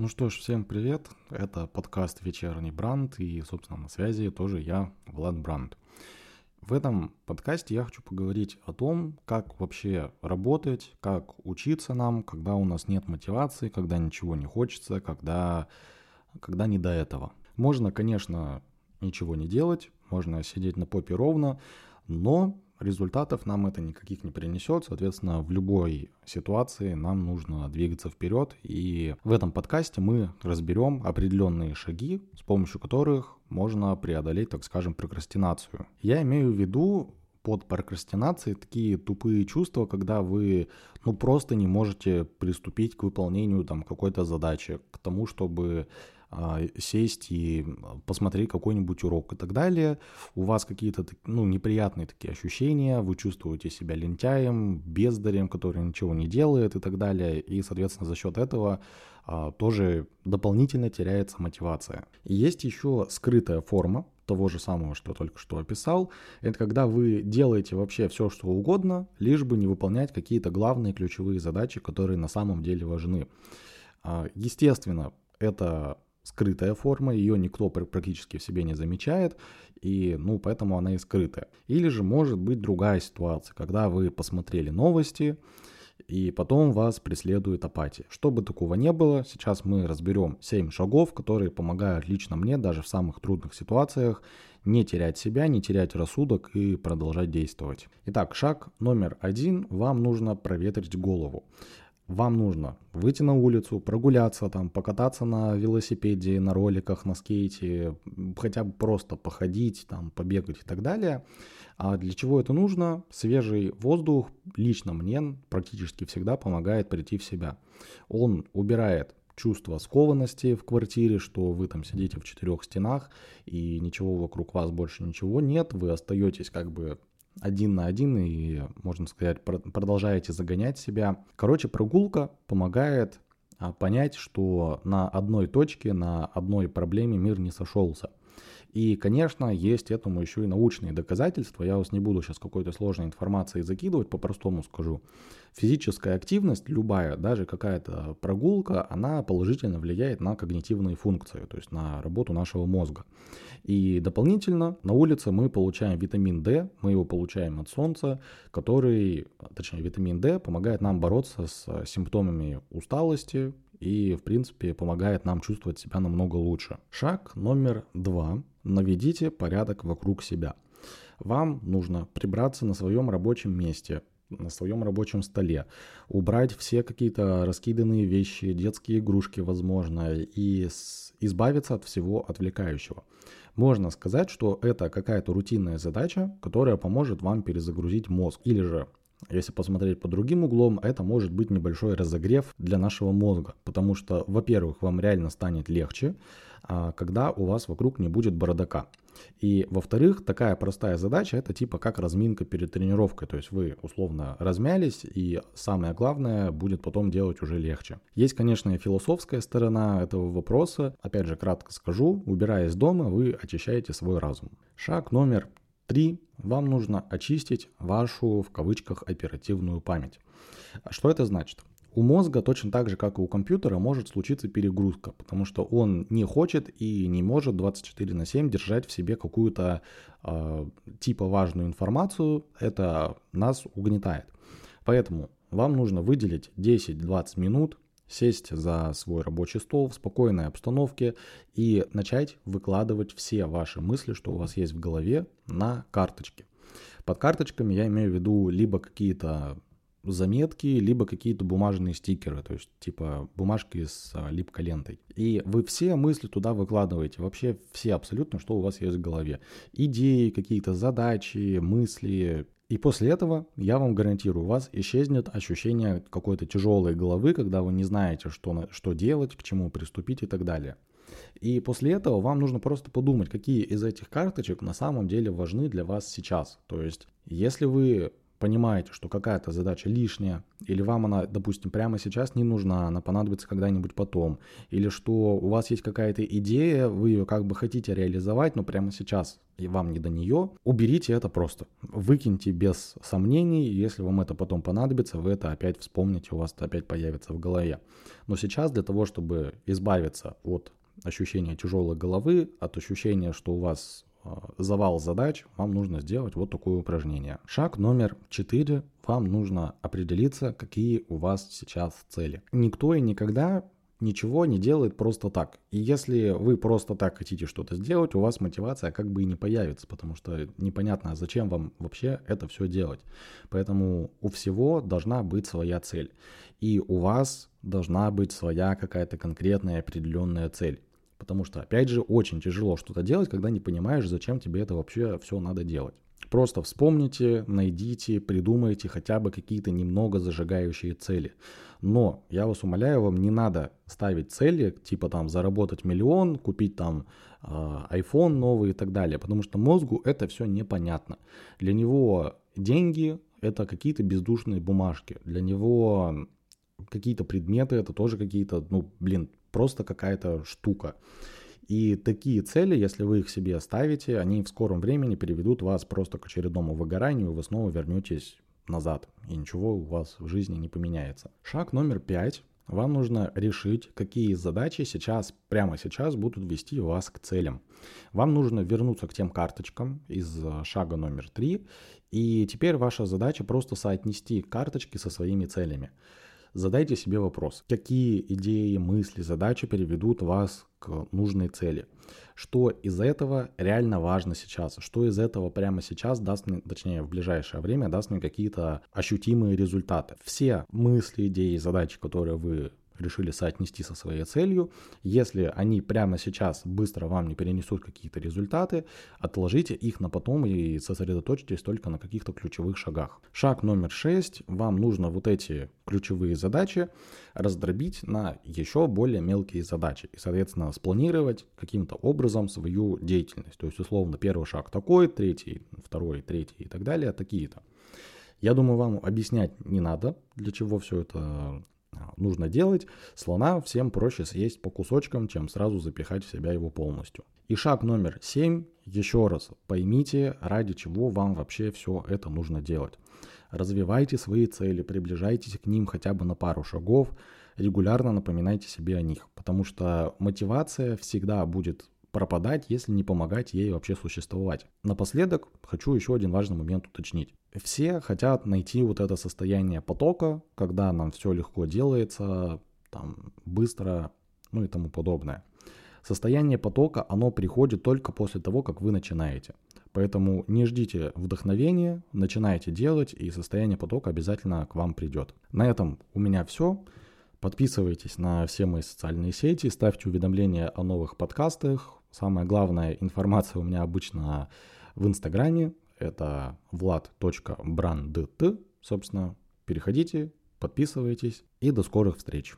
Ну что ж, всем привет. Это подкаст «Вечерний бранд» и, собственно, на связи тоже я, Влад Бранд. В этом подкасте я хочу поговорить о том, как вообще работать, как учиться нам, когда у нас нет мотивации, когда ничего не хочется, когда, когда не до этого. Можно, конечно, ничего не делать, можно сидеть на попе ровно, но результатов нам это никаких не принесет. Соответственно, в любой ситуации нам нужно двигаться вперед. И в этом подкасте мы разберем определенные шаги, с помощью которых можно преодолеть, так скажем, прокрастинацию. Я имею в виду под прокрастинацией такие тупые чувства, когда вы ну просто не можете приступить к выполнению там какой-то задачи, к тому, чтобы а, сесть и посмотреть какой-нибудь урок и так далее. У вас какие-то ну, неприятные такие ощущения, вы чувствуете себя лентяем, бездарем, который ничего не делает и так далее. И, соответственно, за счет этого а, тоже дополнительно теряется мотивация. Есть еще скрытая форма того же самого, что только что описал. Это когда вы делаете вообще все, что угодно, лишь бы не выполнять какие-то главные ключевые задачи, которые на самом деле важны. А, естественно, это скрытая форма, ее никто практически в себе не замечает, и ну поэтому она и скрытая. Или же может быть другая ситуация, когда вы посмотрели новости, и потом вас преследует апатия. Чтобы такого не было, сейчас мы разберем 7 шагов, которые помогают лично мне даже в самых трудных ситуациях не терять себя, не терять рассудок и продолжать действовать. Итак, шаг номер один. Вам нужно проветрить голову вам нужно выйти на улицу, прогуляться, там, покататься на велосипеде, на роликах, на скейте, хотя бы просто походить, там, побегать и так далее. А для чего это нужно? Свежий воздух лично мне практически всегда помогает прийти в себя. Он убирает чувство скованности в квартире, что вы там сидите в четырех стенах и ничего вокруг вас больше ничего нет, вы остаетесь как бы один на один и, можно сказать, продолжаете загонять себя. Короче, прогулка помогает а, понять, что на одной точке, на одной проблеме мир не сошелся. И, конечно, есть этому еще и научные доказательства. Я вас не буду сейчас какой-то сложной информацией закидывать, по-простому скажу. Физическая активность, любая, даже какая-то прогулка, она положительно влияет на когнитивные функции, то есть на работу нашего мозга. И дополнительно на улице мы получаем витамин D, мы его получаем от солнца, который, точнее витамин D помогает нам бороться с симптомами усталости, и, в принципе, помогает нам чувствовать себя намного лучше. Шаг номер два. Наведите порядок вокруг себя. Вам нужно прибраться на своем рабочем месте, на своем рабочем столе, убрать все какие-то раскиданные вещи, детские игрушки, возможно, и избавиться от всего отвлекающего. Можно сказать, что это какая-то рутинная задача, которая поможет вам перезагрузить мозг. Или же если посмотреть по другим углом, это может быть небольшой разогрев для нашего мозга, потому что, во-первых, вам реально станет легче, а, когда у вас вокруг не будет бардака. И, во-вторых, такая простая задача это типа как разминка перед тренировкой, то есть вы условно размялись, и самое главное будет потом делать уже легче. Есть, конечно, и философская сторона этого вопроса. Опять же, кратко скажу, убираясь дома, вы очищаете свой разум. Шаг номер Три, вам нужно очистить вашу, в кавычках, оперативную память. Что это значит? У мозга точно так же, как и у компьютера, может случиться перегрузка, потому что он не хочет и не может 24 на 7 держать в себе какую-то э, типа важную информацию, это нас угнетает. Поэтому вам нужно выделить 10-20 минут сесть за свой рабочий стол в спокойной обстановке и начать выкладывать все ваши мысли, что у вас есть в голове, на карточке. Под карточками я имею в виду либо какие-то заметки, либо какие-то бумажные стикеры, то есть типа бумажки с а, липкой лентой. И вы все мысли туда выкладываете, вообще все абсолютно, что у вас есть в голове. Идеи, какие-то задачи, мысли, и после этого, я вам гарантирую, у вас исчезнет ощущение какой-то тяжелой головы, когда вы не знаете, что, что делать, к чему приступить и так далее. И после этого вам нужно просто подумать, какие из этих карточек на самом деле важны для вас сейчас. То есть, если вы понимаете, что какая-то задача лишняя, или вам она, допустим, прямо сейчас не нужна, она понадобится когда-нибудь потом, или что у вас есть какая-то идея, вы ее как бы хотите реализовать, но прямо сейчас вам не до нее, уберите это просто. Выкиньте без сомнений, если вам это потом понадобится, вы это опять вспомните, у вас это опять появится в голове. Но сейчас для того, чтобы избавиться от ощущения тяжелой головы, от ощущения, что у вас завал задач, вам нужно сделать вот такое упражнение. Шаг номер 4. Вам нужно определиться, какие у вас сейчас цели. Никто и никогда ничего не делает просто так. И если вы просто так хотите что-то сделать, у вас мотивация как бы и не появится, потому что непонятно, зачем вам вообще это все делать. Поэтому у всего должна быть своя цель. И у вас должна быть своя какая-то конкретная определенная цель. Потому что, опять же, очень тяжело что-то делать, когда не понимаешь, зачем тебе это вообще все надо делать. Просто вспомните, найдите, придумайте хотя бы какие-то немного зажигающие цели. Но я вас умоляю, вам не надо ставить цели, типа там заработать миллион, купить там э, iPhone новый и так далее, потому что мозгу это все непонятно. Для него деньги это какие-то бездушные бумажки, для него какие-то предметы это тоже какие-то, ну, блин, просто какая-то штука. И такие цели, если вы их себе ставите, они в скором времени переведут вас просто к очередному выгоранию, и вы снова вернетесь назад, и ничего у вас в жизни не поменяется. Шаг номер пять. Вам нужно решить, какие задачи сейчас, прямо сейчас будут вести вас к целям. Вам нужно вернуться к тем карточкам из э, шага номер три, и теперь ваша задача просто соотнести карточки со своими целями задайте себе вопрос, какие идеи, мысли, задачи переведут вас к нужной цели. Что из этого реально важно сейчас? Что из этого прямо сейчас даст мне, точнее в ближайшее время даст мне какие-то ощутимые результаты? Все мысли, идеи, задачи, которые вы решили соотнести со своей целью. Если они прямо сейчас быстро вам не перенесут какие-то результаты, отложите их на потом и сосредоточьтесь только на каких-то ключевых шагах. Шаг номер 6. Вам нужно вот эти ключевые задачи раздробить на еще более мелкие задачи и, соответственно, спланировать каким-то образом свою деятельность. То есть, условно, первый шаг такой, третий, второй, третий и так далее, такие-то. Я думаю, вам объяснять не надо, для чего все это нужно делать, слона всем проще съесть по кусочкам, чем сразу запихать в себя его полностью. И шаг номер семь. Еще раз поймите, ради чего вам вообще все это нужно делать. Развивайте свои цели, приближайтесь к ним хотя бы на пару шагов, регулярно напоминайте себе о них, потому что мотивация всегда будет пропадать, если не помогать ей вообще существовать. Напоследок хочу еще один важный момент уточнить. Все хотят найти вот это состояние потока, когда нам все легко делается, там, быстро, ну и тому подобное. Состояние потока, оно приходит только после того, как вы начинаете. Поэтому не ждите вдохновения, начинайте делать, и состояние потока обязательно к вам придет. На этом у меня все. Подписывайтесь на все мои социальные сети, ставьте уведомления о новых подкастах, Самая главная информация у меня обычно в Инстаграме. Это vlad.brandt. Собственно, переходите, подписывайтесь и до скорых встреч.